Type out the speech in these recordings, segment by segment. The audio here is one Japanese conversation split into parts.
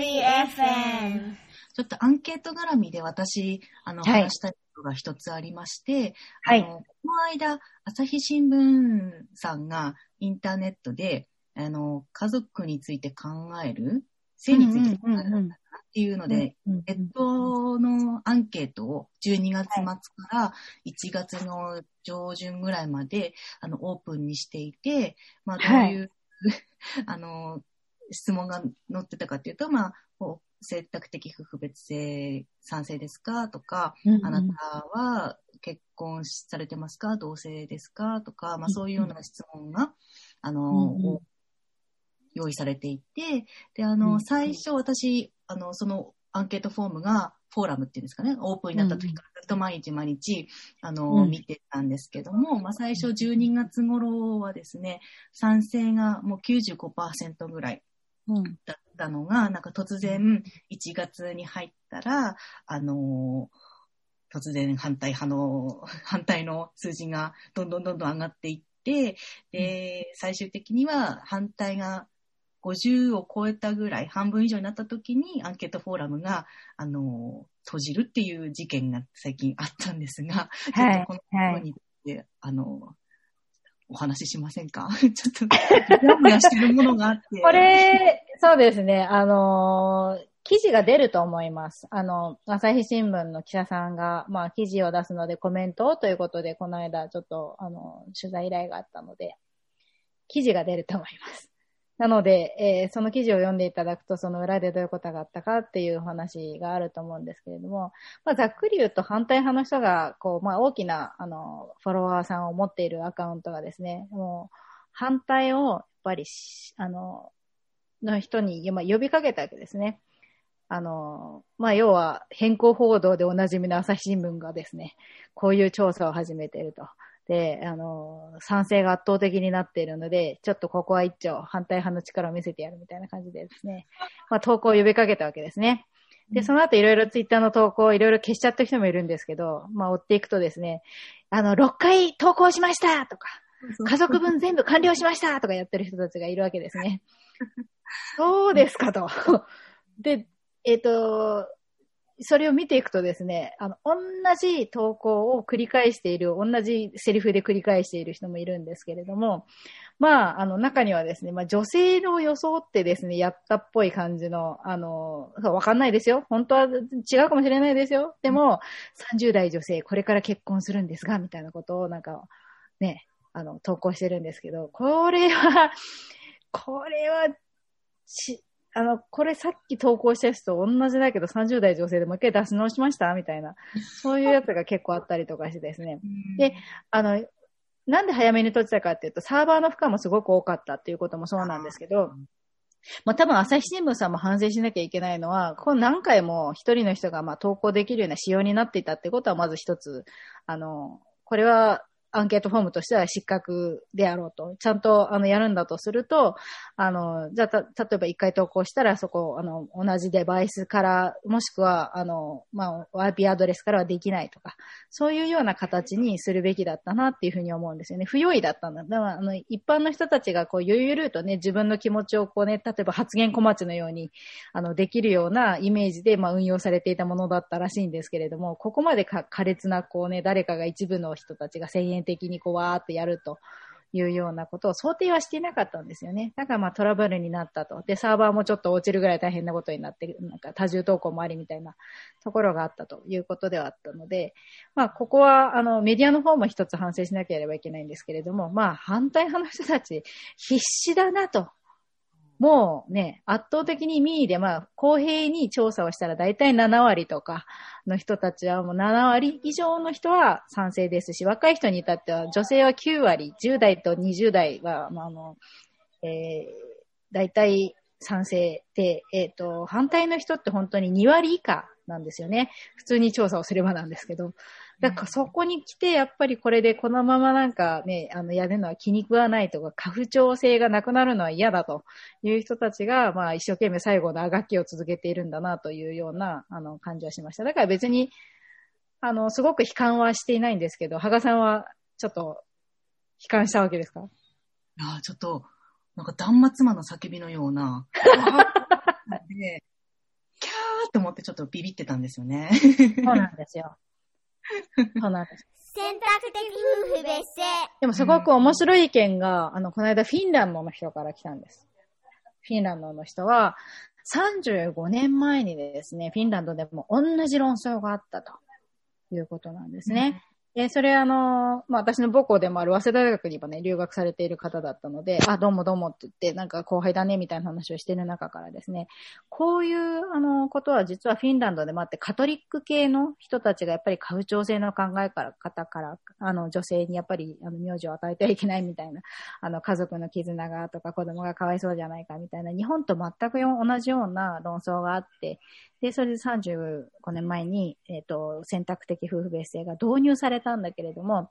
リー FM。ちょっとアンケート絡みで私、あの、はい。話したいことが一つありまして、はい。あの、この間、朝日新聞さんがインターネットで、あの、家族について考える、性について考えるんだなっていうので、うんネットのアンケートを12月末から1月の上旬ぐらいまで、あの、オープンにしていて、まあ、どういう、あの、質問が載ってたかっていうと、まあ、こう選択的夫婦別姓賛成ですかとか、うんあなたは結婚されてますか？同性ですか？とか、まあ、そういうような質問が、あの、うんうん。用意されていて、で、あうんの、最初私、あの、そのアンケートフォームが、フォーラムっていうんですかね、オープンになった時からずっと毎日毎日、あの、うん。見てたんですけども、まあ、最初12月頃はですね、賛成がもう95%ぐらいうんだったのが、なんか突然1月に入ったら、あの突然反対派の、反対の数字がどんどんどんどん上がっていって、で、最終的には反対が50を超えたぐらい、半分以上になった時にアンケートフォーラムが、あの閉じるっていう事件が最近あったんですが、はい。ちょっとこのところについて、あのお話ししませんか？ちょっと、もやもやしてるものがあって。これ、そうですね、あのー記事が出ると思います。あの、朝日新聞の記者さんが、まあ、記事を出すのでコメントをということで、この間、ちょっと、あの、取材依頼があったので、記事が出ると思います。なので、えーその記事を読んでいただくと、その裏でどういうことがあったかっていう話があると思うんですけれども、まあ、ざっくり言うと反対派の人が、こう、まあ、大きな、あの、フォロワーさんを持っているアカウントがですね、もう、反対を、やっぱり、あの、の人に、まあ、呼びかけたわけですね。あの、まあ、要は、変更報道でおなじみの朝日新聞がですね、こういう調査を始めていると。で、あの、賛成が圧倒的になっているので、ちょっとここは一丁反対派の力を見せてやるみたいな感じでですね、まあ、投稿を呼びかけたわけですね。で、その後いろいろツイッターの投稿をいろいろ消しちゃった人もいるんですけど、まあ、追っていくとですね、あの、6回投稿しましたとか、家族分全部完了しましたとかやってる人たちがいるわけですね。そうですかと。で、えっ、と、それを見ていくとですね、あの、同じ投稿を繰り返している、同じセリフで繰り返している人もいるんですけれども、まあ、あの、中にはですね、まあ、女性の装ってですね、やったっぽい感じの、あの、わかんないですよ。本当は違うかもしれないですよ。でも、30代女性、これから結婚するんですが、みたいなことを、なんか、ね、あの、投稿してるんですけど、これは、これは、し、あの、これさっき投稿したやつと同じだけど30代女性でもう一回出し直しました？みたいな、そういうやつが結構あったりとかしてですね。で、あの、なんで早めに閉じたかっていうと、サーバーの負荷もすごく多かったっていうこともそうなんですけど、まあ多分朝日新聞さんも反省しなきゃいけないのは、この何回も一人の人がまあ投稿できるような仕様になっていたってことはまず一つ、あの、これはアンケートフォームとしては失格であろうと。ちゃんと、あの、やるんだとすると、あの、じゃあ、た、例えば一回投稿したら、そこ、あの、同じデバイスから、もしくは、あの、まあ、IP アドレスからはできないとか、そういうような形にするべきだったなっていうふうに思うんですよね。不用意だったんだ。だから、あの、一般の人たちが、こう、ゆるゆるとね、自分の気持ちをこうね、例えば発言小町のように、あの、できるようなイメージで、まあ、運用されていたものだったらしいんですけれども、ここまでか苛烈な、こうね、誰かが一部の人たちが1000的にこう、わーっとやると。いうようなことを想定はしていなかったんですよね。だからまあトラブルになったと。で、サーバーもちょっと落ちるぐらい大変なことになってる、なんか多重投稿もありみたいなところがあったということではあったので、まあここはあのメディアの方も一つ反省しなければいけないんですけれども、まあ反対派の人たち必死だなと。もうね、圧倒的に民意で、まあ、公平に調査をしたら大体7割とかの人たちはもう7割以上の人は賛成ですし、若い人に至っては女性は9割、10代と20代は、まあ、あの、えー、大体賛成で、えっ、と、反対の人って本当に2割以下なんですよね。普通に調査をすればなんですけど。だからそこに来て、やっぱりこれでこのままなんかね、あの、やるのは気に食わないとか、過不調性がなくなるのは嫌だという人たちが、まあ一生懸命最後のあがきを続けているんだなというような、あの、感じはしました。だから別に、あの、すごく悲観はしていないんですけど、羽賀さんはちょっと悲観したわけですか？いやーちょっと、なんか断末魔の叫びのような。でキャーって思ってちょっとビビってたんですよね。そうなんですよ。そうなんです。選択的夫婦別姓。でもすごく面白い意見が、あの、この間フィンランドの人から来たんです。フィンランドの人は、35年前にですね、フィンランドでも同じ論争があったということなんですね。で、それあの、まあ、私の母校でもある早稲田大学にもね、留学されている方だったので、あ、どうもどうもって言って、なんか後輩だね、みたいな話をしている中からですね、こういう、あの、ことは実はフィンランドでもあって、カトリック系の人たちがやっぱり家父長制の考えから、方から、あの、女性にやっぱり、あの、名字を与えてはいけないみたいな、あの、家族の絆がとか子供がかわいそうじゃないかみたいな、日本と全く同じような論争があって、で、それで35年前に、えっ、ー、と、選択的夫婦別姓が導入されたんだけれども、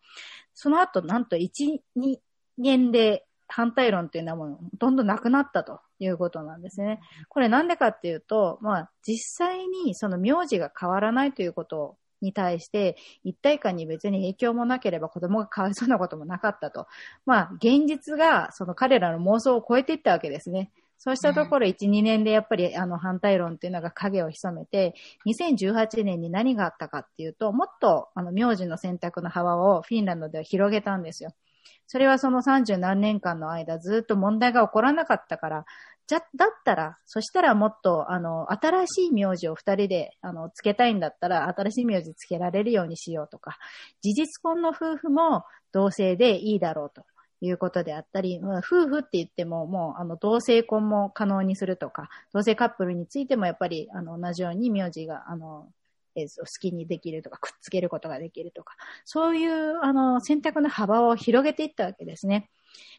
その後、なんと1、2年で反対論っていうのはもうほとんどなくなったということなんですね。これなんでかっていうと、まあ、実際にその名字が変わらないということに対して、一体感に別に影響もなければ子供がかわいそうなこともなかったと。まあ、現実がその彼らの妄想を超えていったわけですね。そうしたところ、1、2年でやっぱりあの反対論っていうのが影を潜めて、2018年に何があったかっていうと、もっとあの名字の選択の幅をフィンランドでは広げたんですよ。それはその30何年間の間ずっと問題が起こらなかったから、じゃ、だったら、そしたらもっと、あの、新しい名字を二人で、あの、つけたいんだったら、新しい名字つけられるようにしようとか、事実婚の夫婦も同性でいいだろうと。いうことであったり、まあ、夫婦って言っても、もう、あの、同性婚も可能にするとか、同性カップルについてもやっぱり、あの、同じように名字が、あの、え、好きにできるとか、くっつけることができるとか、そういう、あの、選択の幅を広げていったわけですね。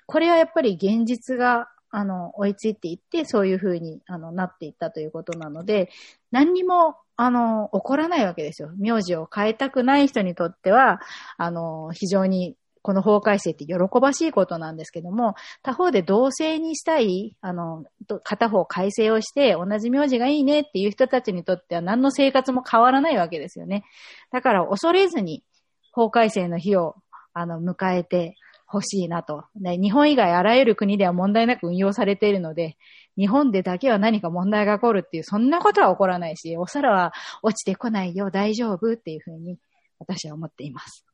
これはやっぱり現実が、あの、追いついていって、そういうふうに、あの、なっていったということなので、何にも、あの、起こらないわけですよ。名字を変えたくない人にとっては、あの、非常にこの法改正って喜ばしいことなんですけども、他方で同性にしたい、あの、片方改正をして同じ名字がいいねっていう人たちにとっては何の生活も変わらないわけですよね。だから恐れずに法改正の日を、あの、迎えてほしいなと。ね、日本以外あらゆる国では問題なく運用されているので、日本でだけは何か問題が起こるっていう、そんなことは起こらないし、お皿は落ちてこないよ、大丈夫っていうふうに私は思っています。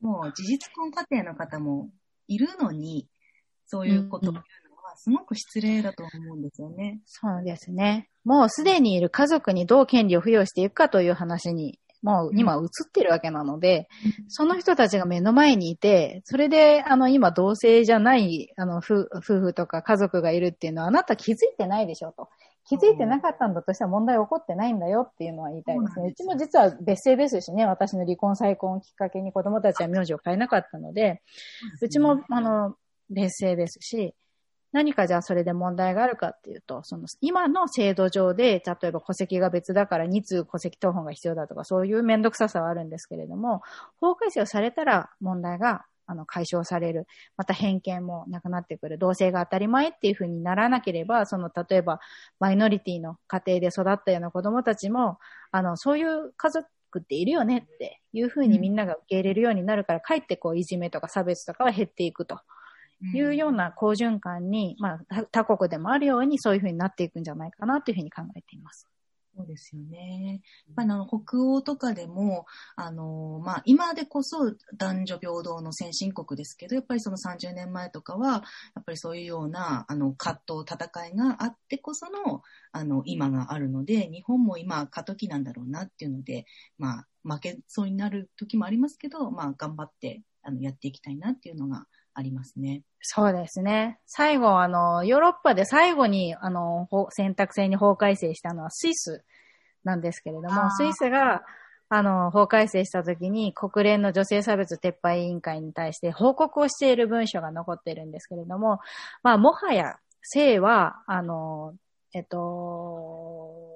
もう事実婚家庭の方もいるのに、そういうことを言うのはすごく失礼だと思うんですよね。そうですね。もうすでにいる家族にどう権利を付与していくかという話に、もう今映ってるわけなので、うん、その人たちが目の前にいて、それで、あの、今同性じゃない、あの、夫婦とか家族がいるっていうのはあなた気づいてないでしょと。気づいてなかったんだとしたら問題起こってないんだよっていうのは言いたいですね。うちも実は別姓ですしね、私の離婚再婚をきっかけに子供たちは名字を変えなかったので、うちも、あの、別姓ですし、何かじゃあそれで問題があるかっていうと、その今の制度上で、例えば戸籍が別だから2通戸籍謄本が必要だとか、そういうめんどくささはあるんですけれども、法改正をされたら問題があの、解消される。また偏見もなくなってくる。同性が当たり前っていうふうにならなければ、その、例えば、マイノリティの家庭で育ったような子供たちも、あの、そういう家族っているよねっていうふうにみんなが受け入れるようになるから、かえってこう、いじめとか差別とかは減っていくと。いうような好循環に、まあ、他国でもあるようにそういうふうになっていくんじゃないかなというふうに考えています。そうですよね。まあ、あの北欧とかでも、あの、まあ、今でこそ男女平等の先進国ですけど、やっぱりその30年前とかは、やっぱりそういうような、あの、葛藤、戦いがあってこその、あの、今があるので、日本も今過渡期なんだろうなっていうので、まあ、負けそうになる時もありますけど、まあ、頑張って、あの、やっていきたいなっていうのがありますね。そうですね。最後、あの、ヨーロッパで最後に、あの、選択制に法改正したのはスイスなんですけれども、スイスが、あの、法改正した時に国連の女性差別撤廃委員会に対して報告をしている文書が残っているんですけれども、まあ、もはや性は、あの、えっと、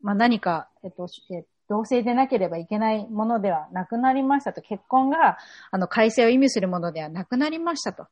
まあ、何か、えっと、え同性でなければいけないものではなくなりましたと、結婚が、あの、改正を意味するものではなくなりましたと。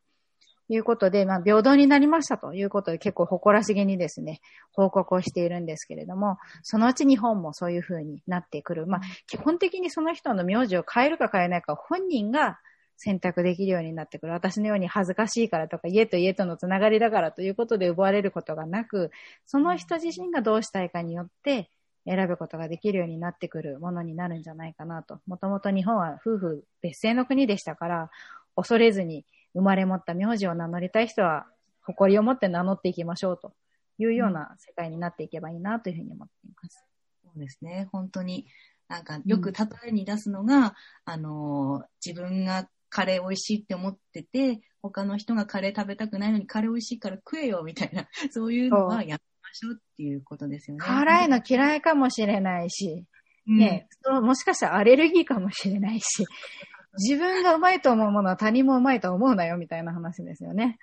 いうことで、まあ、平等になりましたということで、結構誇らしげにですね、報告をしているんですけれども、そのうち日本もそういうふうになってくる。まあ、基本的にその人の名字を変えるか変えないか、本人が選択できるようになってくる。私のように恥ずかしいからとか、家と家とのつながりだからということで奪われることがなく、その人自身がどうしたいかによって選ぶことができるようになってくるものになるんじゃないかなと。もともと日本は夫婦別姓の国でしたから、恐れずに生まれ持った名字を名乗りたい人は、誇りを持って名乗っていきましょうというような世界になっていけばいいなというふうに思っています。そうですね。本当に。なんか、よく例えに出すのが、あの、自分がカレー美味しいって思ってて、他の人がカレー食べたくないのにカレー美味しいから食えよ、みたいな、そういうのはやめましょうっていうことですよね。辛いの嫌いかもしれないし、うんね、そうもしかしたらアレルギーかもしれないし、自分がうまいと思うものは他人もうまいと思うなよみたいな話ですよね。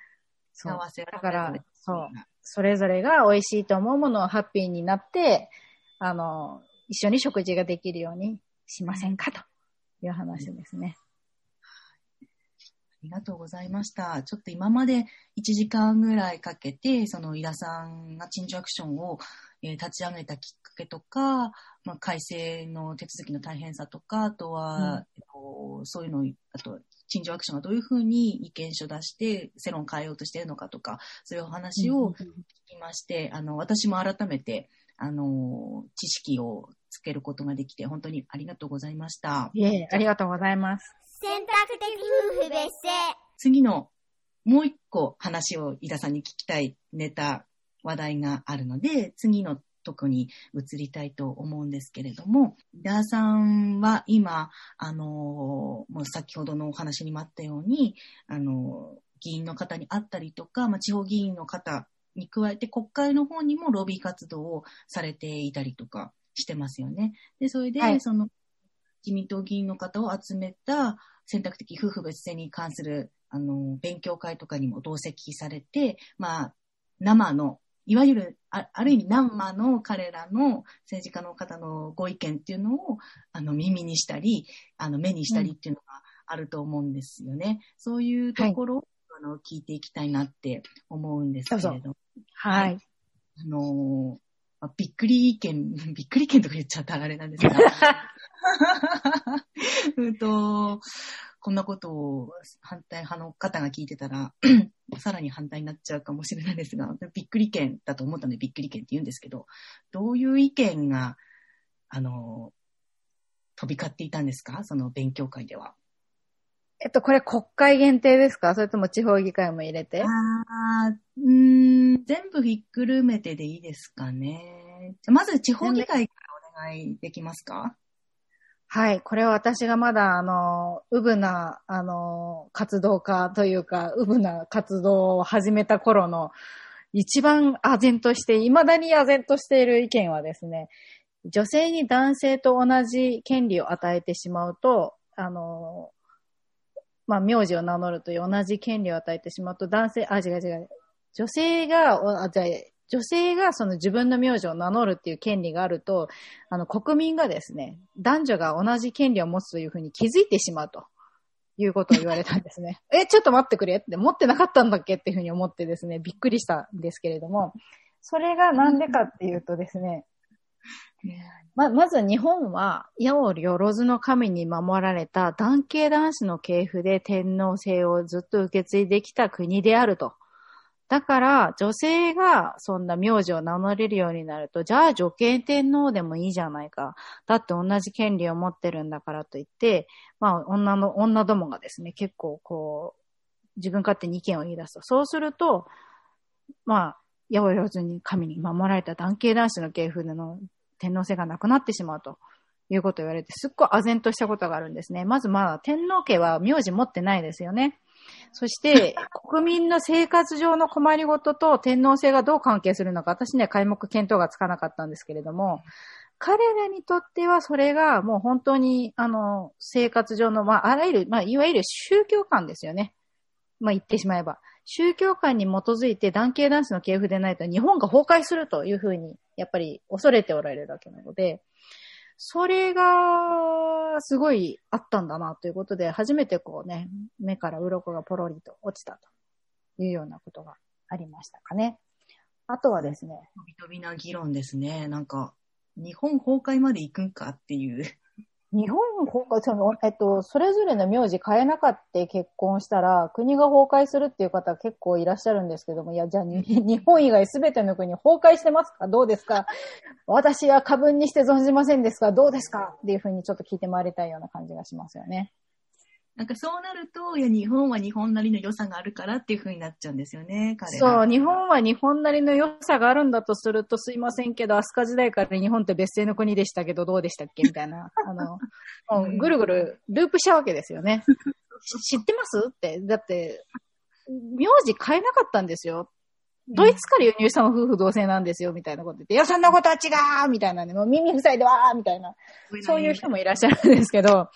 そう。だから、そう。それぞれが美味しいと思うものをハッピーになって、あの、一緒に食事ができるようにしませんかという話ですね。ありがとうございました。ちょっと今まで1時間ぐらいかけて、その井田さんが陳情アクションを、えー立ち上げたきっかけとか、まあ、改正の手続きの大変さとか、あとは、うんえっと、そういうのを、あと、陳情アクションがどういうふうに意見書出して、世論を変えようとしているのかとか、そういうお話を聞きまして、あの、私も改めて、あの、知識をつけることができて、本当にありがとうございました。いえ、ありがとうございます。的夫婦別姓。次のもう一個話を井田さんに聞きたいネタ、話題があるので、次のとこに移りたいと思うんですけれども、井田さんは今、あの、もう先ほどのお話にもあったように、あの、議員の方に会ったりとか、まあ、地方議員の方に加えて国会の方にもロビー活動をされていたりとかしてますよね。で、それで、はいその自民党議員の方を集めた選択的夫婦別姓に関するあの勉強会とかにも同席されて、まあ、生の、いわゆるあある意味生の彼らの政治家の方のご意見っていうのをあの耳にしたり、あの目にしたりっていうのがあると思うんですよね。そういうところを、あの聞いていきたいなって思うんですけれども。はい。あのーまあびっくり意見、びっくり意見とか言っちゃったらあれなんですが、うんと、こんなことを反対派の方が聞いてたら、さらに反対になっちゃうかもしれないですが、びっくり意見だと思ったのでびっくり意見って言うんですけど、どういう意見が、あの飛び交っていたんですか？その勉強会では。えっと、これ国会限定ですか？それとも地方議会も入れて？あーうーん、全部ひっくるめてでいいですかね。じゃあまず地方議会からお願いできますか？はい。これは私がまだ、あの、うぶな、あの、活動家というか、うぶな活動を始めた頃の、一番唖然として、未だに唖然としている意見はですね、女性に男性と同じ権利を与えてしまうと、あの、まあ、名字を名乗るという同じ権利を与えてしまうと、男性、あ、違う違う。女性が、あ、じゃ女性がその自分の名字を名乗るっていう権利があると、あの、国民がですね、男女が同じ権利を持つというふうに気づいてしまうと。いうことを言われたんですね。え、ちょっと待ってくれって、持ってなかったんだっけっていうふうに思ってですね、びっくりしたんですけれども、それがなんでかっていうとですね、ま、まず日本は、矢を万の神に守られた男系男子の系譜で天皇制をずっと受け継いできた国であると。だから、女性がそんな名字を名乗れるようになると、じゃあ女系天皇でもいいじゃないか。だって同じ権利を持ってるんだからと言って、まあ、女の、女どもがですね、結構こう、自分勝手に意見を言い出すと。そうすると、まあ、八百万に神に守られた男系男子の系譜の天皇制がなくなってしまうということを言われて、すっごい唖然としたことがあるんですね。まずまあ、天皇家は名字持ってないですよね。そして、国民の生活上の困りごとと天皇制がどう関係するのか、私には皆目見当がつかなかったんですけれども、彼らにとってはそれがもう本当に、あの、生活上の、まあ、あらゆる、まあ、いわゆる宗教観ですよね。まあ、言ってしまえば。宗教観に基づいて男系男子の系譜でないと日本が崩壊するというふうに、やっぱり恐れておられるだけなので、それが、すごいあったんだなということで、初めてこうね、目から鱗がポロリと落ちたというようなことがありましたかね。あとはですね、飛び飛びな議論ですね。なんか、日本崩壊まで行くんかっていう。日本崩壊、その、えっと、それぞれの名字変えなかった結婚したら、国が崩壊するっていう方結構いらっしゃるんですけども、いや、じゃあ、に 日本以外すべての国崩壊してますか？どうですか？私は過分にして存じませんですが、どうですか？っていうふうにちょっと聞いて回りたいような感じがしますよね。なんかそうなると、いや、日本は日本なりの良さがあるからっていう風になっちゃうんですよね、彼ら。そう、日本は日本なりの良さがあるんだとすると、すいませんけど、飛鳥時代から日本って別姓の国でしたけど、どうでしたっけみたいな。あの、もうぐるぐるループしたわけですよね。知ってます？って。だって、名字変えなかったんですよ。ドイツから輸入したの夫婦同姓なんですよ、みたいなこと言って、いや、そんなことは違うみたいなね、もう耳塞いでわーみたいな。そういう人もいらっしゃるんですけど、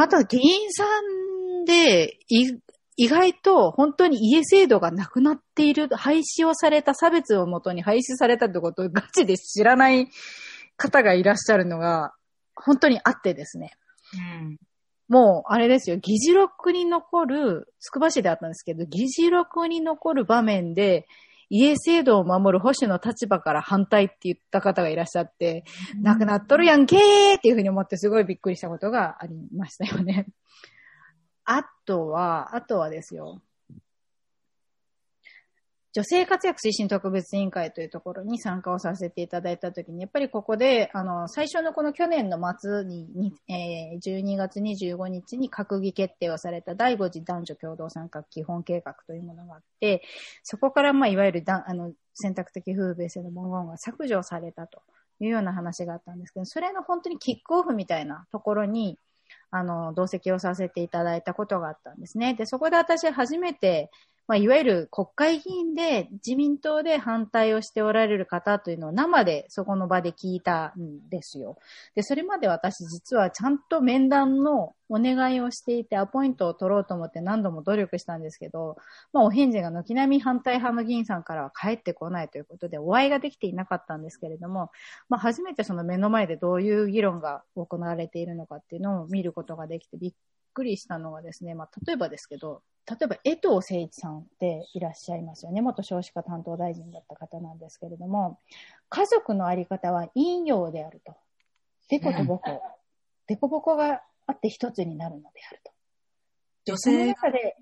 あと、議員さんで、い意外と本当に家制度がなくなっている、廃止をされた差別をもとに廃止されたってことをガチで知らない方がいらっしゃるのが、本当にあってですね。うん。もう、あれですよ、議事録に残る、つくば市であったんですけど、議事録に残る場面で、家制度を守る保守の立場から反対って言った方がいらっしゃって、なくなっとるやんけーっていうふうに思ってすごいびっくりしたことがありましたよね。あとは、あとはですよ。女性活躍推進特別委員会というところに参加をさせていただいたときに、やっぱりここで、あの、最初のこの去年の末に、にえー12月25日に閣議決定をされた第5次男女共同参画基本計画というものがあって、そこから、まあ、いわゆるだあの選択的夫婦別姓の文言が削除されたというような話があったんですけど、それの本当にキックオフみたいなところに、あの、同席をさせていただいたことがあったんですね。で、そこで私初めて、まあ、いわゆる国会議員で自民党で反対をしておられる方というのを生でそこの場で聞いたんですよ。で、それまで私実はちゃんと面談のお願いをしていてアポイントを取ろうと思って何度も努力したんですけど、まあ、お返事が軒並み反対派の議員さんからは返ってこないということでお会いができていなかったんですけれども、まあ、初めてその目の前でどういう議論が行われているのかっていうのを見ることができてびっくりしたのがですね、まあ、例えばですけど、例えば江藤誠一さんっていらっしゃいますよね。元少子化担当大臣だった方なんですけれども、家族のあり方は陰陽であると。デコとボコ。デコボコがあって一つになるのであると。女その性中で、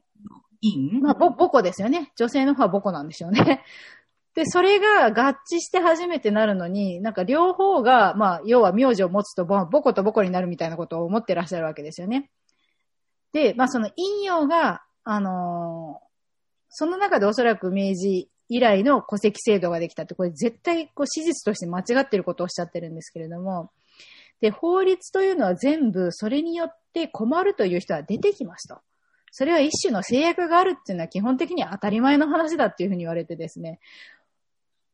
いいまあ、ボボコですよね。女性の方はボコなんでしょうね。で、それが合致して初めてなるのに、なんか両方が、まあ、要は名字を持つとボボコとボコになるみたいなことを思ってらっしゃるわけですよね。で、まあ、その陰陽が、あのーその中でおそらく明治以来の戸籍制度ができたって、これ絶対こう史実として間違ってることをおっしゃってるんですけれども、で、法律というのは全部それによって困るという人は出てきますと。それは一種の制約があるっていうのは基本的には当たり前の話だっていうふうに言われてですね。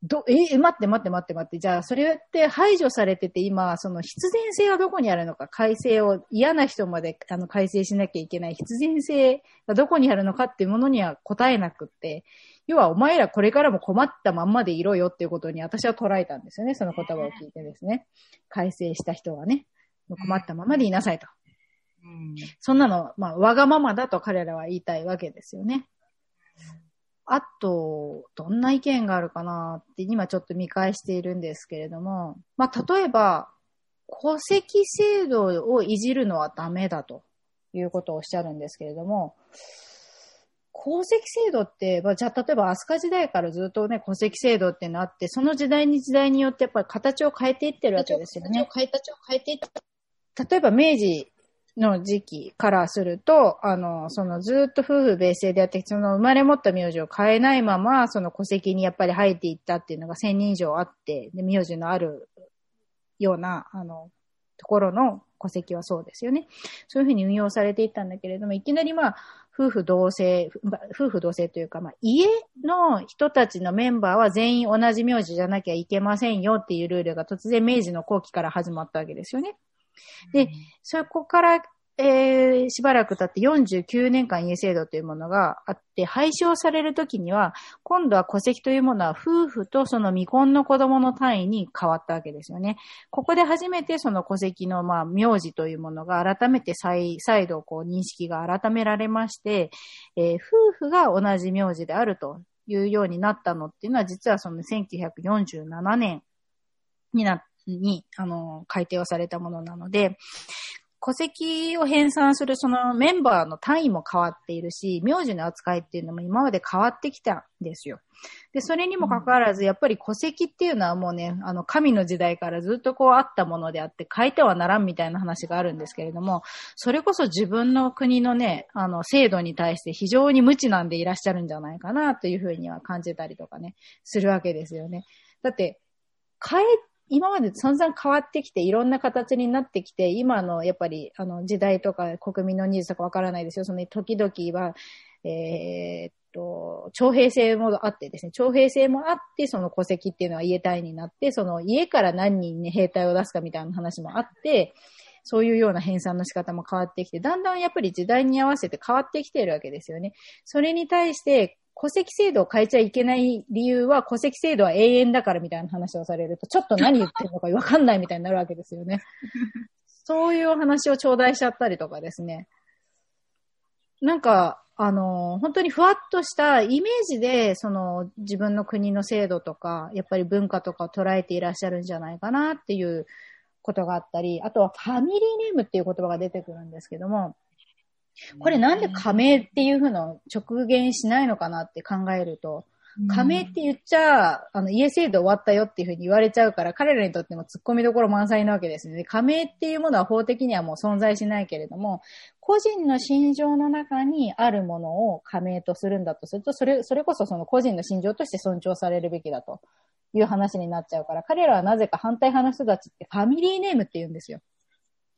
ど、え、待って待って待って待って。じゃあ、それって排除されてて、今、その必然性はどこにあるのか、改正を嫌な人まであの改正しなきゃいけない必然性がどこにあるのかっていうものには答えなくって、要はお前らこれからも困ったまんまでいろよっていうことに私は捉えたんですよね。その言葉を聞いてですね。改正した人はね、困ったままでいなさいと。うんそんなの、まあ、わがままだと彼らは言いたいわけですよね。あと、どんな意見があるかなって今ちょっと見返しているんですけれども、まあ、例えば、戸籍制度をいじるのはダメだということをおっしゃるんですけれども、戸籍制度って、まあ、じゃあ例えば飛鳥時代からずっとね、戸籍制度ってのあって、その時代に時代によってやっぱり形を変えていってるわけですよね。変えた、変えていった。例えば明治の時期からすると、あの、そのずっと夫婦別姓でやってきて、その生まれ持った名字を変えないまま、その戸籍にやっぱり入っていったっていうのが1000人以上あって、で、名字のあるような、あの、ところの戸籍はそうですよね。そういうふうに運用されていったんだけれども、いきなりまあ、夫婦同姓、夫婦同姓というか、まあ、家の人たちのメンバーは全員同じ名字じゃなきゃいけませんよっていうルールが突然明治の後期から始まったわけですよね。で、そこから、えーしばらく経って49年間家制度というものがあって、廃止をされるときには、今度は戸籍というものは夫婦とその未婚の子供の単位に変わったわけですよね。ここで初めてその戸籍のまあ名字というものが改めて再再度こう認識が改められまして、えー夫婦が同じ名字であるというようになったのっていうのは実はその1947年になっに、あの、改定をされたものなので、戸籍を編纂するそのメンバーの単位も変わっているし、名字の扱いっていうのも今まで変わってきたんですよ。で、それにもかかわらず、やっぱり戸籍っていうのはもうね、あの、神の時代からずっとこうあったものであって、変えてはならんみたいな話があるんですけれども、それこそ自分の国のね、あの、制度に対して非常に無知なんでいらっしゃるんじゃないかなというふうには感じたりとかね、するわけですよね。だって、変え今まで散々変わってきて、いろんな形になってきて、今のやっぱりあの時代とか国民のニーズとかわからないですよ。その時々は、えー、っと、徴兵制もあってですね、徴兵制もあって、その戸籍っていうのは家単位になって、その家から何人に兵隊を出すかみたいな話もあって、そういうような編纂の仕方も変わってきて、だんだんやっぱり時代に合わせて変わってきているわけですよね。それに対して、戸籍制度を変えちゃいけない理由は戸籍制度は永遠だからみたいな話をされると、ちょっと何言ってるのかわかんないみたいになるわけですよね。そういう話を頂戴しちゃったりとかですね。なんか、あの、本当にふわっとしたイメージで、その自分の国の制度とか、やっぱり文化とかを捉えていらっしゃるんじゃないかなっていうことがあったり、あとはファミリーネームっていう言葉が出てくるんですけども、これなんで加盟っていうふうの直言しないのかなって考えると、加盟って言っちゃ、あの、家制度終わったよっていうふうに言われちゃうから、彼らにとっても突っ込みどころ満載なわけですね。加盟っていうものは法的にはもう存在しないけれども、個人の心情の中にあるものを加盟とするんだとすると、それ、それこそその個人の心情として尊重されるべきだという話になっちゃうから、彼らはなぜか反対派の人たちってファミリーネームって言うんですよ。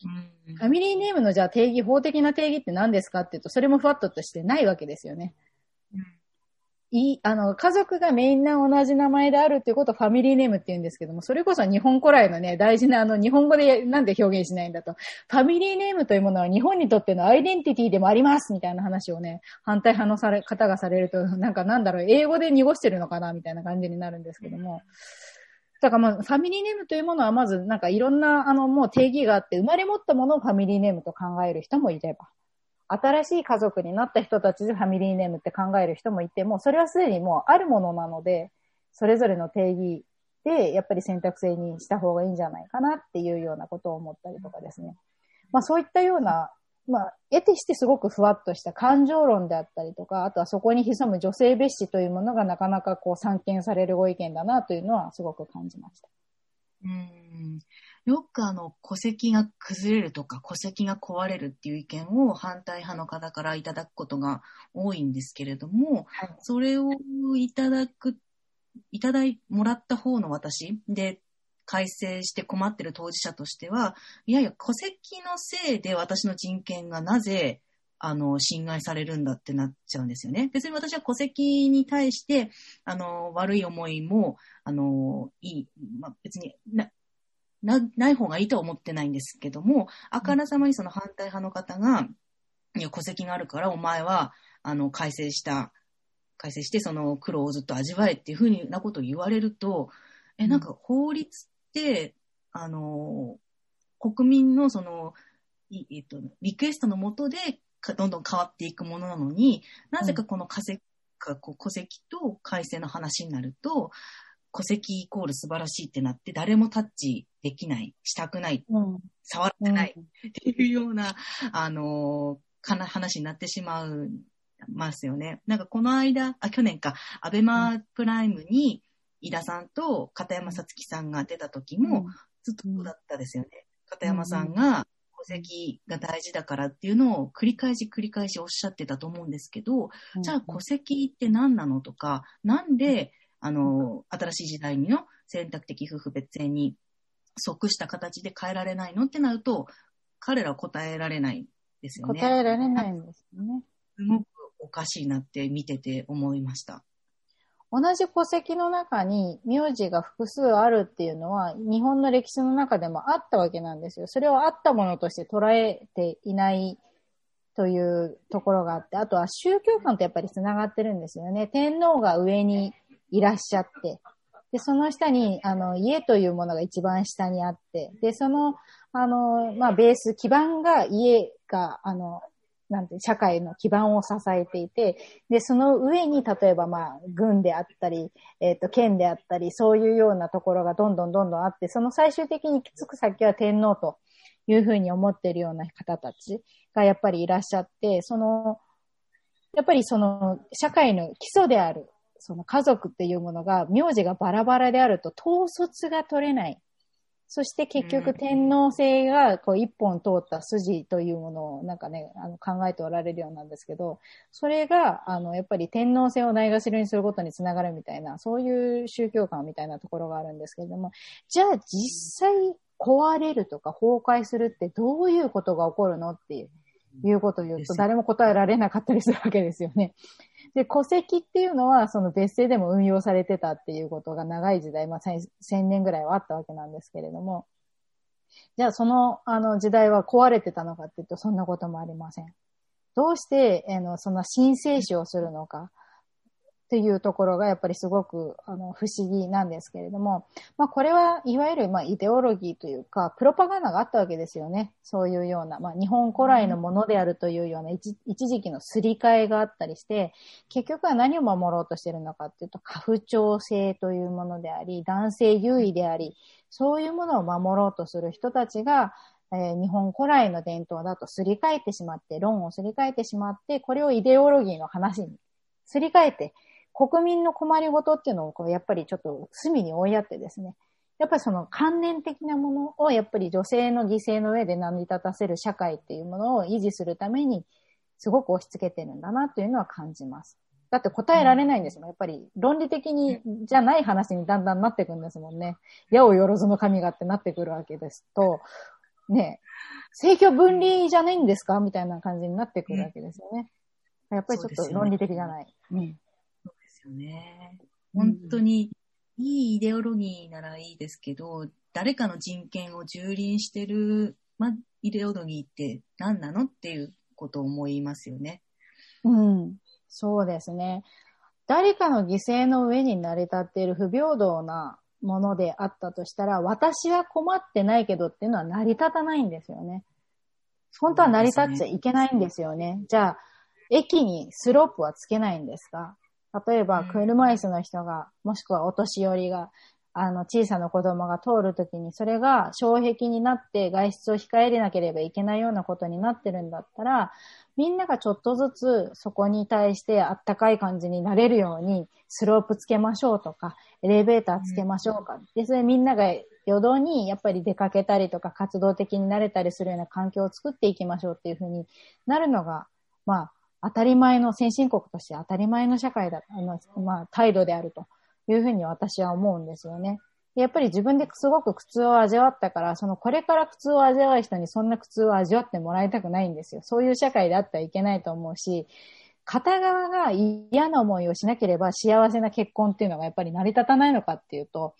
ファミリーネームのじゃあ定義、法的な定義って何ですかっていうと、それもふわっととしてないわけですよね。うん、いあの、家族がみんな同じ名前であるっていうことをファミリーネームって言うんですけども、それこそ日本古来のね、大事なあの、日本語でなんで表現しないんだと。ファミリーネームというものは日本にとってのアイデンティティでもありますみたいな話をね、反対派のされ方がされると、なんかなんだろう、英語で濁してるのかなみたいな感じになるんですけども。うんだからまあ、ファミリーネームというものはまず、なんかいろんな、あの、もう定義があって、生まれ持ったものをファミリーネームと考える人もいれば、新しい家族になった人たちでファミリーネームって考える人もいて、もうそれはすでにもうあるものなので、それぞれの定義で、やっぱり選択制にした方がいいんじゃないかなっていうようなことを思ったりとかですね。まあそういったようなまあ、得てしてすごくふわっとした感情論であったりとか、あとはそこに潜む女性蔑視というものがなかなかこう散見されるご意見だなというのはすごく感じました。うんよくあの、戸籍が崩れるとか、戸籍が壊れるっていう意見を反対派の方からいただくことが多いんですけれども、はい、それをいただく、いただい、もらった方の私で、改正して困ってる当事者としては、いやいや、戸籍のせいで私の人権がなぜ、あの、侵害されるんだってなっちゃうんですよね。別に私は戸籍に対して、あの、悪い思いも、あの、いい、まあ、別にな、な、ない方がいいとは思ってないんですけども、あからさまにその反対派の方が、いや、戸籍があるからお前は、あの、改正した、改正してその苦労をずっと味わえっていうふうなことを言われると、え、なんか法律、あの、国民のその、えっと、リクエストのもとでどんどん変わっていくものなのに、なぜかこの化石、うん、戸籍と改正の話になると、戸籍イコール素晴らしいってなって、誰もタッチできない、したくない、うん、触ってないっていうような、あの、かな話になってしまう、ますよね。なんかこの間、あ、去年か、アベマプライムに、井田さんと片山さつきさんが出た時も、ずっとそうだったですよね。片山さんが戸籍が大事だからっていうのを繰り返し繰り返しおっしゃってたと思うんですけど、じゃあ戸籍って何なのとか、なんで、あの、新しい時代の選択的夫婦別姓に即した形で変えられないのってなると、彼らは答えられないですよね。答えられないんですね。すごくおかしいなって見てて思いました。同じ戸籍の中に名字が複数あるっていうのは日本の歴史の中でもあったわけなんですよ。それをあったものとして捉えていないというところがあって、あとは宗教観とやっぱり繋がってるんですよね。天皇が上にいらっしゃって、で、その下に、あの、家というものが一番下にあって、で、その、あの、まあ、ベース、基盤が家が、あの、なんて、社会の基盤を支えていて、で、その上に、例えば、まあ、軍であったり、えっ、と、県であったり、そういうようなところがどんどんどんどんあって、その最終的にきつく先は天皇というふうに思っているような方たちがやっぱりいらっしゃって、その、やっぱりその、社会の基礎である、その家族っていうものが、名字がバラバラであると統率が取れない。そして結局天皇制がこう一本通った筋というものをなんかね、あの考えておられるようなんですけど、それが、あの、やっぱり天皇制をないがしろにすることにつながるみたいな、そういう宗教観みたいなところがあるんですけれども、じゃあ実際壊れるとか崩壊するってどういうことが起こるのっていう。いうことを言うと誰も答えられなかったりするわけですよね。で、戸籍っていうのは、その別姓でも運用されてたっていうことが長い時代、まあ、1000年ぐらいはあったわけなんですけれども、じゃあその、あの時代は壊れてたのかっていうと、そんなこともありません。どうして、あの、そんな申請史をするのか。っていうところがやっぱりすごくあの不思議なんですけれども、まあこれはいわゆるまあイデオロギーというか、プロパガンダがあったわけですよね。そういうような、まあ日本古来のものであるというような一時期のすり替えがあったりして、結局は何を守ろうとしてるのかっていうと、家父長制というものであり、男性優位であり、そういうものを守ろうとする人たちが、えー、日本古来の伝統だとすり替えてしまって、論をすり替えてしまって、これをイデオロギーの話にすり替えて、国民の困りごとっていうのをこうやっぱりちょっと隅に追いやってですね、やっぱりその関連的なものをやっぱり女性の犠牲の上で成り立たせる社会っていうものを維持するためにすごく押し付けてるんだなというのは感じます。だって答えられないんですもん。やっぱり論理的にじゃない話にだんだんなってくんですもんね。矢をよろずの神がってなってくるわけですと、ね、政教分離じゃないんですか？みたいな感じになってくるわけですよね。やっぱりちょっと論理的じゃない。うんよね。本当に、いいイデオロギーならいいですけど、誰かの人権を蹂躙してる、ま、イデオロギーって何なのっていうことを思いますよね。うん。そうですね。誰かの犠牲の上に成り立っている不平等なものであったとしたら、私は困ってないけどっていうのは成り立たないんですよね。本当は成り立っちゃいけないんですよね。ねじゃあ、駅にスロープはつけないんですか？例えば、車椅子の人が、もしくはお年寄りが、あの、小さな子供が通るときに、それが障壁になって外出を控えなければいけないようなことになってるんだったら、みんながちょっとずつそこに対してあったかい感じになれるように、スロープつけましょうとか、エレベーターつけましょうか。で、それみんなが余動にやっぱり出かけたりとか活動的になれたりするような環境を作っていきましょうっていうふうになるのが、まあ、当たり前の先進国として当たり前の社会だ、あの、まあ、態度であるというふうに私は思うんですよね。やっぱり自分ですごく苦痛を味わったから、そのこれから苦痛を味わう人にそんな苦痛を味わってもらいたくないんですよ。そういう社会であってはいけないと思うし、片側が嫌な思いをしなければ幸せな結婚っていうのがやっぱり成り立たないのかっていうと、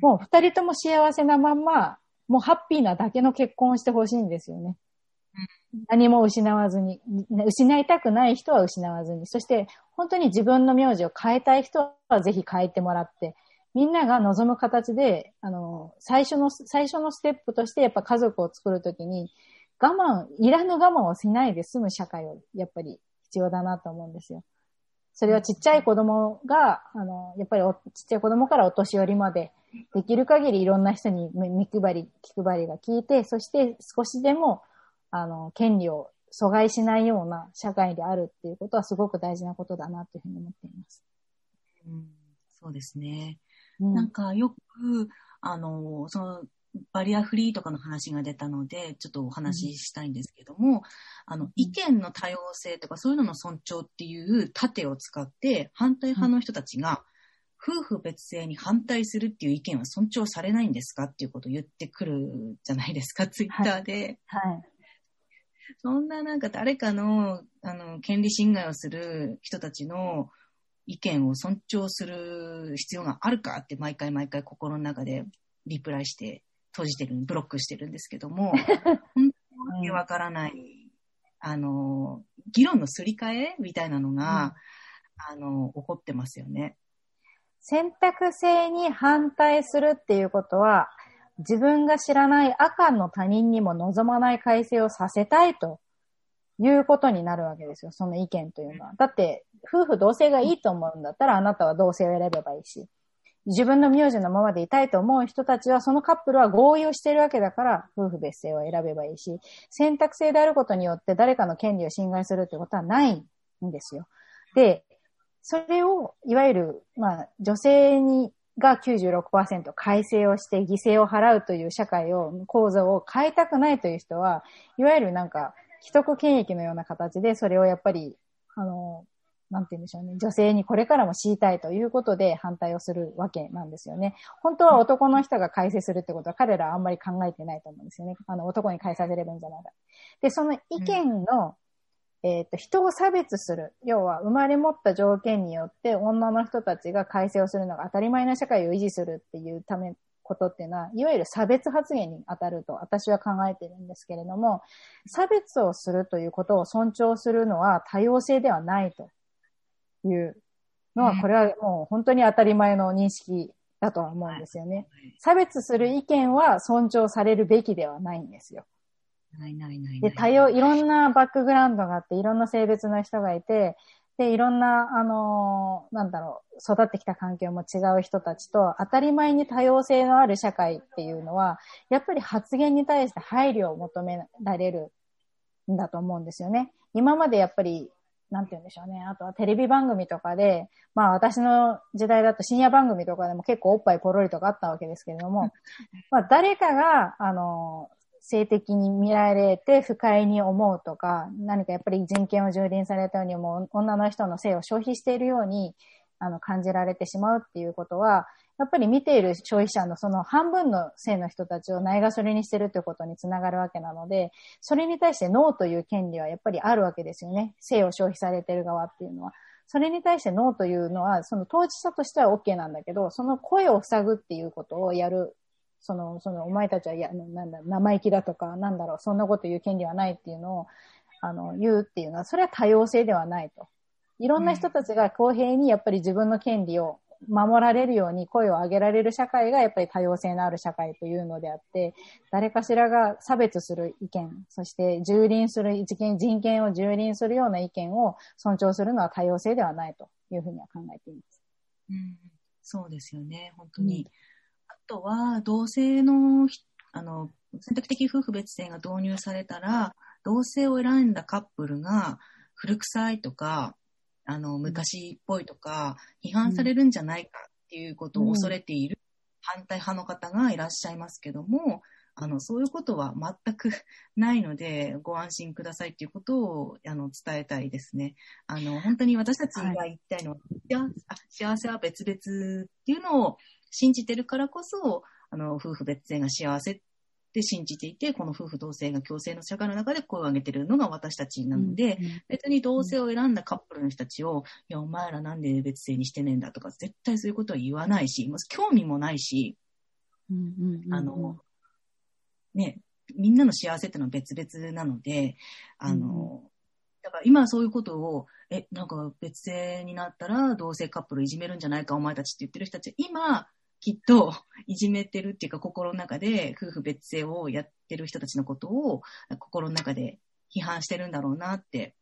もう二人とも幸せなまんま、もうハッピーなだけの結婚をしてほしいんですよね。何も失わずに、失いたくない人は失わずに、そして本当に自分の名字を変えたい人はぜひ変えてもらって、みんなが望む形で、あの、最初の、最初のステップとしてやっぱ家族を作るときに、我慢、いらぬ我慢をしないで済む社会をやっぱり必要だなと思うんですよ。それはちっちゃい子供が、あの、やっぱりちっちゃい子供からお年寄りまで、できる限りいろんな人に見配り、気配りが効いて、そして少しでもあの、権利を阻害しないような社会であるっていうことはすごく大事なことだなというふうに思っています。うん、そうですね。うん、なんかよく、あの、その、バリアフリーとかの話が出たので、ちょっとお話ししたいんですけども、うん、あの、意見の多様性とかそういうのの尊重っていう盾を使って、反対派の人たちが、夫婦別姓に反対するっていう意見は尊重されないんですかっていうことを言ってくるじゃないですか、ツイッターで。はい、はいそんななんか誰かの、あの、権利侵害をする人たちの意見を尊重する必要があるかって毎回毎回心の中でリプライして閉じてる、ブロックしてるんですけども、本当にわからない、あの、議論のすり替えみたいなのが、うん、あの、起こってますよね。選択制に反対するっていうことは、自分が知らない赤の他人にも望まない改正をさせたいということになるわけですよ、その意見というのは。だって、夫婦同姓がいいと思うんだったら、あなたは同姓を選べばいいし、自分の名字のままでいたいと思う人たちは、そのカップルは合意をしているわけだから、夫婦別姓を選べばいいし、選択制であることによって誰かの権利を侵害するってことはないんですよ。で、それを、いわゆる、まあ、女性に、が96%改正をして犠牲を払うという社会を、構造を変えたくないという人は、いわゆるなんか、既得権益のような形で、それをやっぱり、あの、なんて言うんでしょうね、女性にこれからも強いたいということで反対をするわけなんですよね。本当は男の人が改正するってことは彼らはあんまり考えてないと思うんですよね。あの、男に改させればいいんじゃないか。で、その意見の、えっ、と、人を差別する。要は、生まれ持った条件によって女の人たちが改正をするのが当たり前な社会を維持するっていうため、ことっていうのは、いわゆる差別発言に当たると私は考えてるんですけれども、差別をするということを尊重するのは多様性ではないというのは、これはもう本当に当たり前の認識だとは思うんですよね。差別する意見は尊重されるべきではないんですよ。ないないないで、多様、いろんなバックグラウンドがあって、いろんな性別の人がいて、で、いろんな、あのー、なんだろう、育ってきた環境も違う人たちと、当たり前に多様性のある社会っていうのは、やっぱり発言に対して配慮を求められるんだと思うんですよね。今までやっぱりなんて言うんでしょうね。あとはテレビ番組とかで、まあ私の時代だと深夜番組とかでも結構おっぱいポロリとかあったわけですけれども、まあ誰かが、あの、性的に見られて不快に思うとか、何かやっぱり人権を蹂躙されたようにもう女の人の性を消費しているように、あの、感じられてしまうっていうことは、やっぱり見ている消費者のその半分の性の人たちをないがそれにしてるということにつながるわけなので、それに対してノーという権利はやっぱりあるわけですよね。性を消費されてる側っていうのは。それに対してノーというのは、その当事者としては OK なんだけど、その声を塞ぐっていうことをやる。その、その、お前たちは、や、なんだ、生意気だとか、なんだろう、そんなこと言う権利はないっていうのを、あの、言うっていうのは、それは多様性ではないと。いろんな人たちが公平にやっぱり自分の権利を守られるように声を上げられる社会がやっぱり多様性のある社会というのであって、誰かしらが差別する意見、そして蹂躙する一見、人権を蹂躙するような意見を尊重するのは多様性ではないというふうには考えています。うん、そうですよね、本当に。うん、あとは、同性の、あの、選択的夫婦別姓が導入されたら、同性を選んだカップルが古臭いとか、あの、昔っぽいとか、批判されるんじゃないかっていうことを恐れている反対派の方がいらっしゃいますけども、あの、そういうことは全く ないので、ご安心くださいっていうことを、あの、伝えたいですね。あの、本当に私たちが言いたいのは、はい、幸せは別々っていうのを信じてるからこそ、あの、夫婦別姓が幸せっって信じていて、この夫婦同姓が共生の社会の中で声を上げてるのが私たちなので、うんうん、別に同性を選んだカップルの人たちを、いや、お前らなんで別姓にしてねえんだとか、絶対そういうことは言わないし、興味もないし、あの、ね、みんなの幸せってのは別々なので、あの、うん、だから今そういうことを、え、なんか別姓になったら同性カップルいじめるんじゃないかお前たちって言ってる人たち、今、きっといじめてるっていうか心の中で夫婦別姓をやってる人たちのことを心の中で批判してるんだろうなって、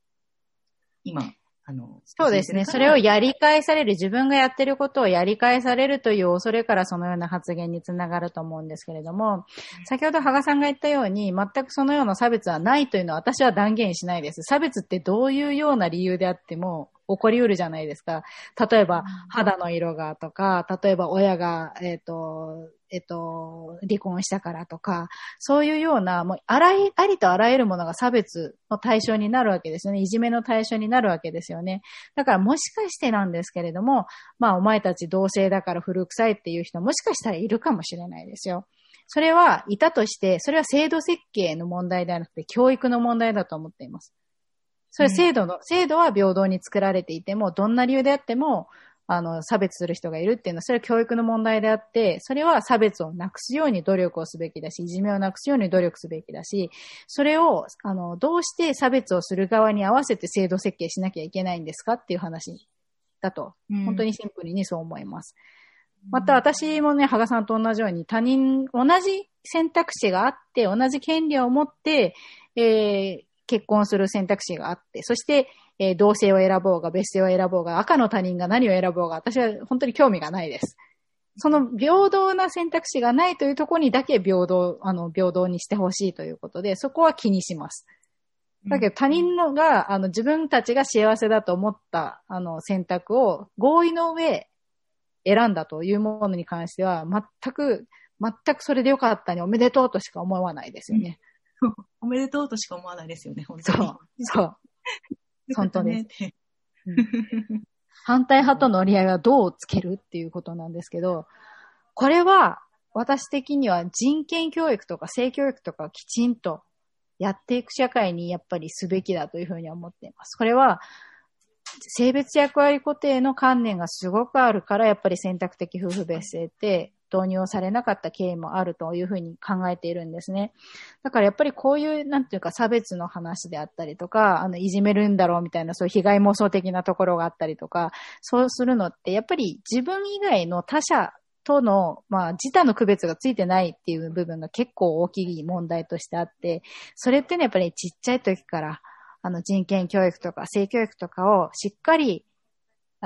今、あの、そうですね。それをやり返される、自分がやってることをやり返されるという恐れからそのような発言につながると思うんですけれども、先ほど羽賀さんが言ったように、全くそのような差別はないというのは私は断言しないです。差別ってどういうような理由であっても、起こりうるじゃないですか。例えば、肌の色がとか、例えば親が、えっ、ー、と、えっ、ー、と、離婚したからとか、そういうような、もう、あらい、ありとあらゆるものが差別の対象になるわけですよね。いじめの対象になるわけですよね。だから、もしかしてなんですけれども、まあ、お前たち同性だから古臭いっていう人もしかしたらいるかもしれないですよ。それはいたとして、それは制度設計の問題ではなくて、教育の問題だと思っています。それ制度の、うん、制度は平等に作られていても、どんな理由であっても、あの、差別する人がいるっていうのは、それは教育の問題であって、それは差別をなくすように努力をすべきだし、いじめをなくすように努力すべきだし、それを、あの、どうして差別をする側に合わせて制度設計しなきゃいけないんですかっていう話だと、本当にシンプルにそう思います。うん、また私もね、羽賀さんと同じように他人、同じ選択肢があって、同じ権利を持って、えー、結婚する選択肢があって、そして、えー同性を選ぼうが別姓を選ぼうが赤の他人が何を選ぼうが私は本当に興味がないです。その平等な選択肢がないというところにだけ平等、あの、平等にしてほしいということで、そこは気にします。だけど他人のが、あの、自分たちが幸せだと思った、あの、選択を合意の上選んだというものに関しては、全く、全くそれでよかったにおめでとうとしか思わないですよね。おめでとうとしか思わないですよね、本当に。そう、そう。本当ですす。反対派との折り合いはどうつけるっていうことなんですけど、これは私的には人権教育とか性教育とかきちんとやっていく社会にやっぱりすべきだというふうに思っています。これは性別役割固定の観念がすごくあるからやっぱり選択的夫婦別姓って導入をされなかった経緯もあるというふうに考えているんですね。だからやっぱりこういう、なんていうか差別の話であったりとか、あの、いじめるんだろうみたいな、そういう被害妄想的なところがあったりとか、そうするのって、やっぱり自分以外の他者との、まあ、自他の区別がついてないっていう部分が結構大きい問題としてあって、それってね、やっぱりちっちゃい時から、あの、人権教育とか性教育とかをしっかり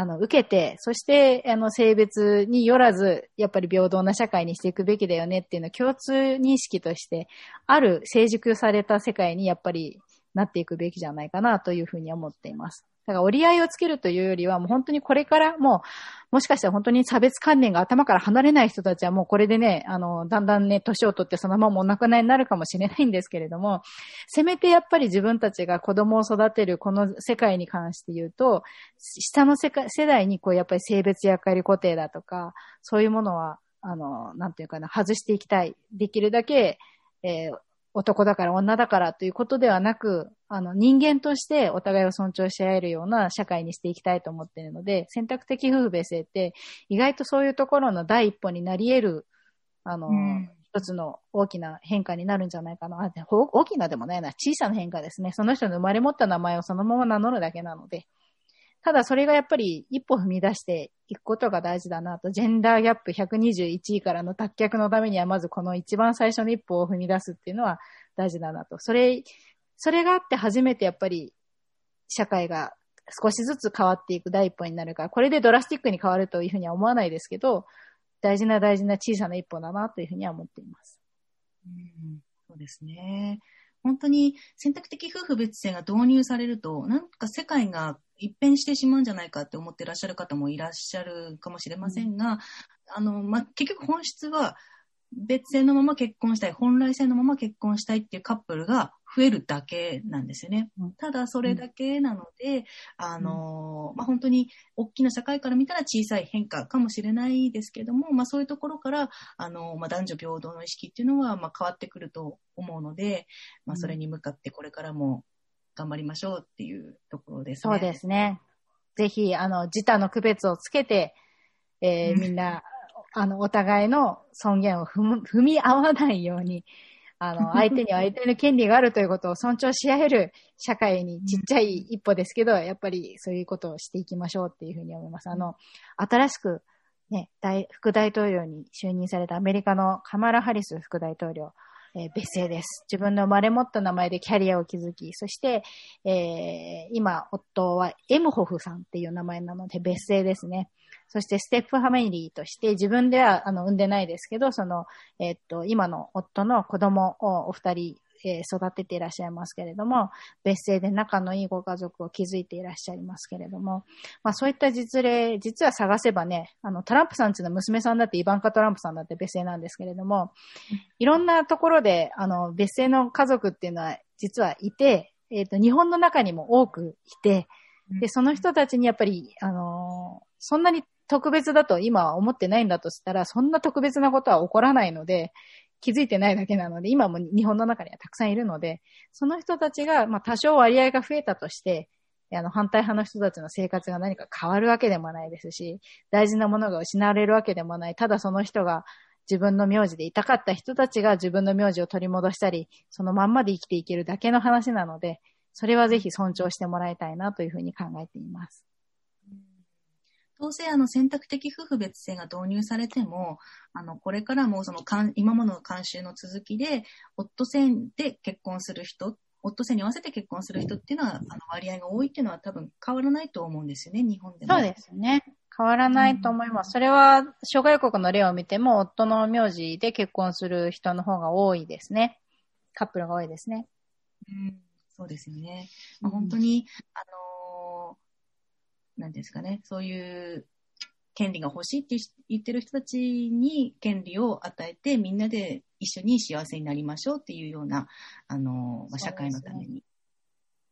あの、受けて、そして、あの、性別によらず、やっぱり平等な社会にしていくべきだよねっていうのを共通認識として、ある成熟された世界にやっぱりなっていくべきじゃないかなというふうに思っています。だから折り合いをつけるというよりは、もう本当にこれからもう、もしかしたら本当に差別観念が頭から離れない人たちはもうこれでね、あの、だんだんね、年を取ってそのままお亡くなりになるかもしれないんですけれども、せめてやっぱり自分たちが子供を育てるこの世界に関して言うと、下の世界世代にこうやっぱり性別役割固定だとか、そういうものは、あの、なんていうかな、外していきたい。できるだけ、えー男だから女だからということではなく、あの、人間としてお互いを尊重し合えるような社会にしていきたいと思っているので、選択的夫婦別姓って、意外とそういうところの第一歩になり得る、あの、うん一つの大きな変化になるんじゃないかな。大きなでもないな。小さな変化ですね。その人の生まれ持った名前をそのまま名乗るだけなので。ただそれがやっぱり一歩踏み出していくことが大事だなと。ジェンダーギャップ121位からの脱却のためにはまずこの一番最初の一歩を踏み出すっていうのは大事だなと。それ、それがあって初めてやっぱり社会が少しずつ変わっていく第一歩になるから、これでドラスティックに変わるというふうには思わないですけど、大事な大事な小さな一歩だなというふうには思っています。うんそうですね。本当に選択的夫婦別姓が導入されると、なんか世界が一変してしまうんじゃないかって思ってらっしゃる方もいらっしゃるかもしれませんが、あの、まあ、結局本質は別姓のまま結婚したい、本来性のまま結婚したいっていうカップルが増えるだけなんですよね。うん。ただそれだけなので、あの、まあ、本当に大きな社会から見たら小さい変化かもしれないですけども、まあ、そういうところから、あの、まあ、男女平等の意識っていうのは、まあ、変わってくると思うので、まあ、それに向かってこれからも頑張りましょうっていうところですね。そうですね。ぜひ、あの、自他の区別をつけて、えーうんみんな、あの、お互いの尊厳を踏 み合わないように、あの、相手には相手の権利があるということを尊重し合える社会にちっちゃい一歩ですけど、やっぱりそういうことをしていきましょうっていうふうに思います。あの、新しく、ね、大副大統領に就任されたアメリカのカマラ・ハリス副大統領、えー別姓です。自分の生まれ持った名前でキャリアを築き、そして、えー今、夫はエムホフさんっていう名前なので別姓ですね。そして、ステップファミリーとして、自分では、あの、産んでないですけど、その、えーっと、今の夫の子供をお二人、えー育てていらっしゃいますけれども、別姓で仲のいいご家族を築いていらっしゃいますけれども、まあそういった実例、実は探せばね、あの、トランプさんちの娘さんだってイバンカ・トランプさんだって別姓なんですけれども、いろんなところで、あの、別姓の家族っていうのは実はいて、えっ、と、日本の中にも多くいて、で、その人たちにやっぱり、あのーそんなに特別だと今は思ってないんだとしたら、そんな特別なことは起こらないので、気づいてないだけなので、今も日本の中にはたくさんいるので、その人たちが、まあ多少割合が増えたとして、あの、反対派の人たちの生活が何か変わるわけでもないですし、大事なものが失われるわけでもない。ただその人が自分の名字でいたかった人たちが自分の名字を取り戻したり、そのまんまで生きていけるだけの話なので、それはぜひ尊重してもらいたいなというふうに考えています。どうせあの選択的夫婦別姓が導入されても、あの、これからもその今までの慣習の続きで、夫姓で結婚する人っオットセイに合わせて結婚する人っていうのは、あの割合が多いっていうのは多分変わらないと思うんですよね、日本でも。そうですね。変わらないと思います。それは、諸外国の例を見ても、夫の名字で結婚する人の方が多いですね。カップルが多いですね。うん、そうですよね。まあ、本当に、あのーなんですかね、そういう権利が欲しいって言ってる人たちに権利を与えて、みんなで一緒に幸せになりましょうっていうような、あのーまあ、社会のために。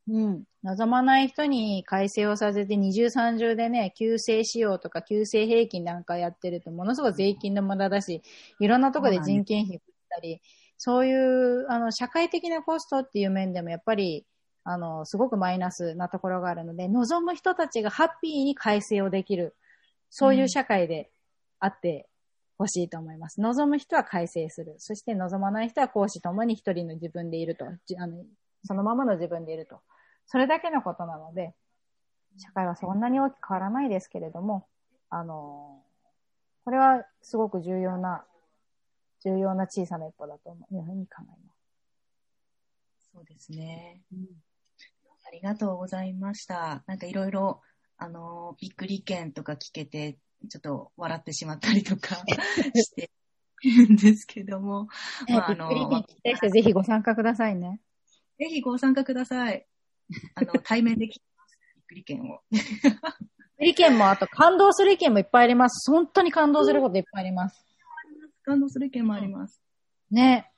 うん。望まない人に改正をさせて二重三重でね、救済使用とか救済平均なんかやってるとものすごい税金の無駄だし、いろんなところで人件費振ったり、そういう、あの、社会的なコストっていう面でもやっぱり、あの、すごくマイナスなところがあるので、望む人たちがハッピーに改正をできる、そういう社会であってほしいと思います。望む人は改正する。そして望まない人は講師ともに一人の自分でいると。じあのそのままの自分でいると。それだけのことなので、社会はそんなに大きく変わらないですけれども、あの、これはすごく重要な、重要な小さな一歩だというふうに考えます。そうですね。ありがとうございました。なんかいろいろ、あの、びっくり意見とか聞けて、ちょっと笑ってしまったりとか してるんですけども、まあ、あの、びっくり意見聞きたい人ぜひご参加くださいね。ぜひご参加ください。あの、対面で聞きます。びっくり意見を。びっくり意見も、あと感動する意見もいっぱいあります。本当に感動することいっぱいあります。感動する意見もあります。ね。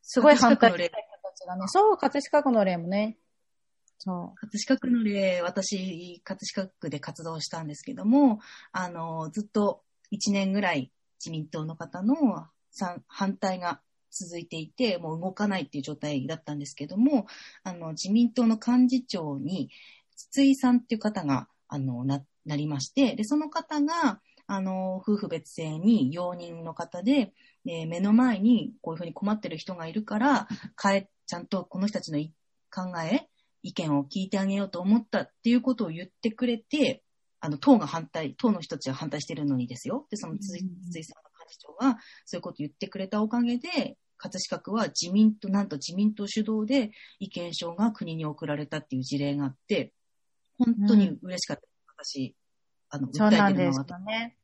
すごい反対した人たちがね。そう、葛飾区の例もね。そう。葛飾区の例、私、葛飾区で活動したんですけども、あの、ずっと1年ぐらい自民党の方の反対が続いていて、もう動かないっていう状態だったんですけども、あの、自民党の幹事長に、筒井さんっていう方が、あの、な、なりまして、で、その方が、あの、夫婦別姓に容認の方で、で目の前にこういうふうに困ってる人がいるから、変え、ちゃんとこの人たちの考え、意見を聞いてあげようと思ったっていうことを言ってくれて、あの、党が反対、党の人たちが反対してるのにですよ。で、その筒井うんうん筒井さんの幹事長が、そういうことを言ってくれたおかげで、葛飾区は自民党、なんと自民党主導で意見書が国に送られたっていう事例があって、本当に嬉しかった。私、あの、そう訴なんですえてるのは。よね。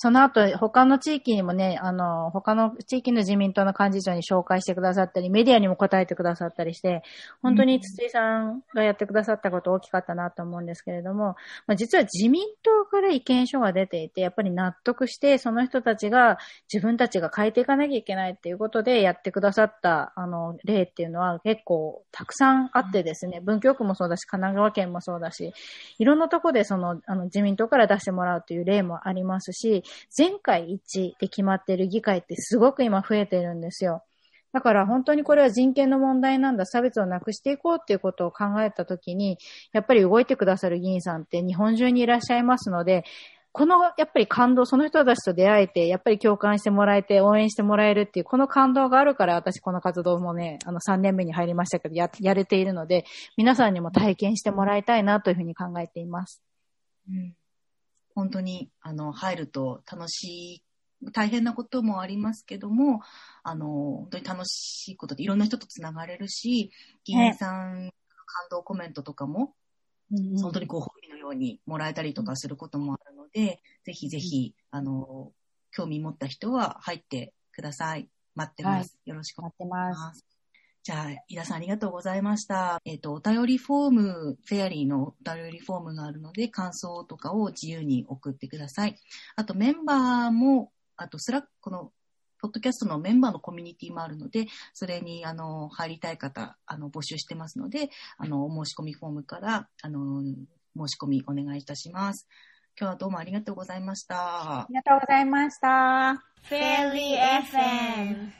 その後、他の地域にもね、あの、他の地域の自民党の幹事長に紹介してくださったり、メディアにも答えてくださったりして、本当に筒井さんがやってくださったこと大きかったなと思うんですけれども、まあ、実は自民党から意見書が出ていて、やっぱり納得して、その人たちが自分たちが変えていかなきゃいけないっていうことでやってくださった、あの、例っていうのは結構たくさんあってですね、文京区もそうだし、神奈川県もそうだし、いろんなところでその、あの、自民党から出してもらうという例もありますし、全会一致で決まっている議会ってすごく今増えてるんですよ。だから本当にこれは人権の問題なんだ、差別をなくしていこうっていうことを考えたときに、やっぱり動いてくださる議員さんって日本中にいらっしゃいますので、このやっぱり感動、その人たちと出会えて、やっぱり共感してもらえて、応援してもらえるっていう、この感動があるから、私この活動もね、あの3年目に入りましたけど、や、やれているので、皆さんにも体験してもらいたいなというふうに考えています。うん本当に、あの、入ると楽しい、大変なこともありますけども、あの、本当に楽しいことでいろんな人とつながれるし、議員さんの感動コメントとかも、本当にご褒美のようにもらえたりとかすることもあるので、ぜひぜひ、あの、興味持った人は入ってください。待ってます。よろしくお願いします。じゃあ、井田さんありがとうございました。えっ、と、お便りフォーム、フェアリーのお便りフォームがあるので、感想とかを自由に送ってください。あと、メンバーも、あと、 Slack、この、ポッドキャストのメンバーのコミュニティもあるので、それに、あの、入りたい方、あの、募集してますので、あの、お申し込みフォームから、あの、申し込みお願いいたします。今日はどうもありがとうございましたあ。りがとうございました。Fairy FM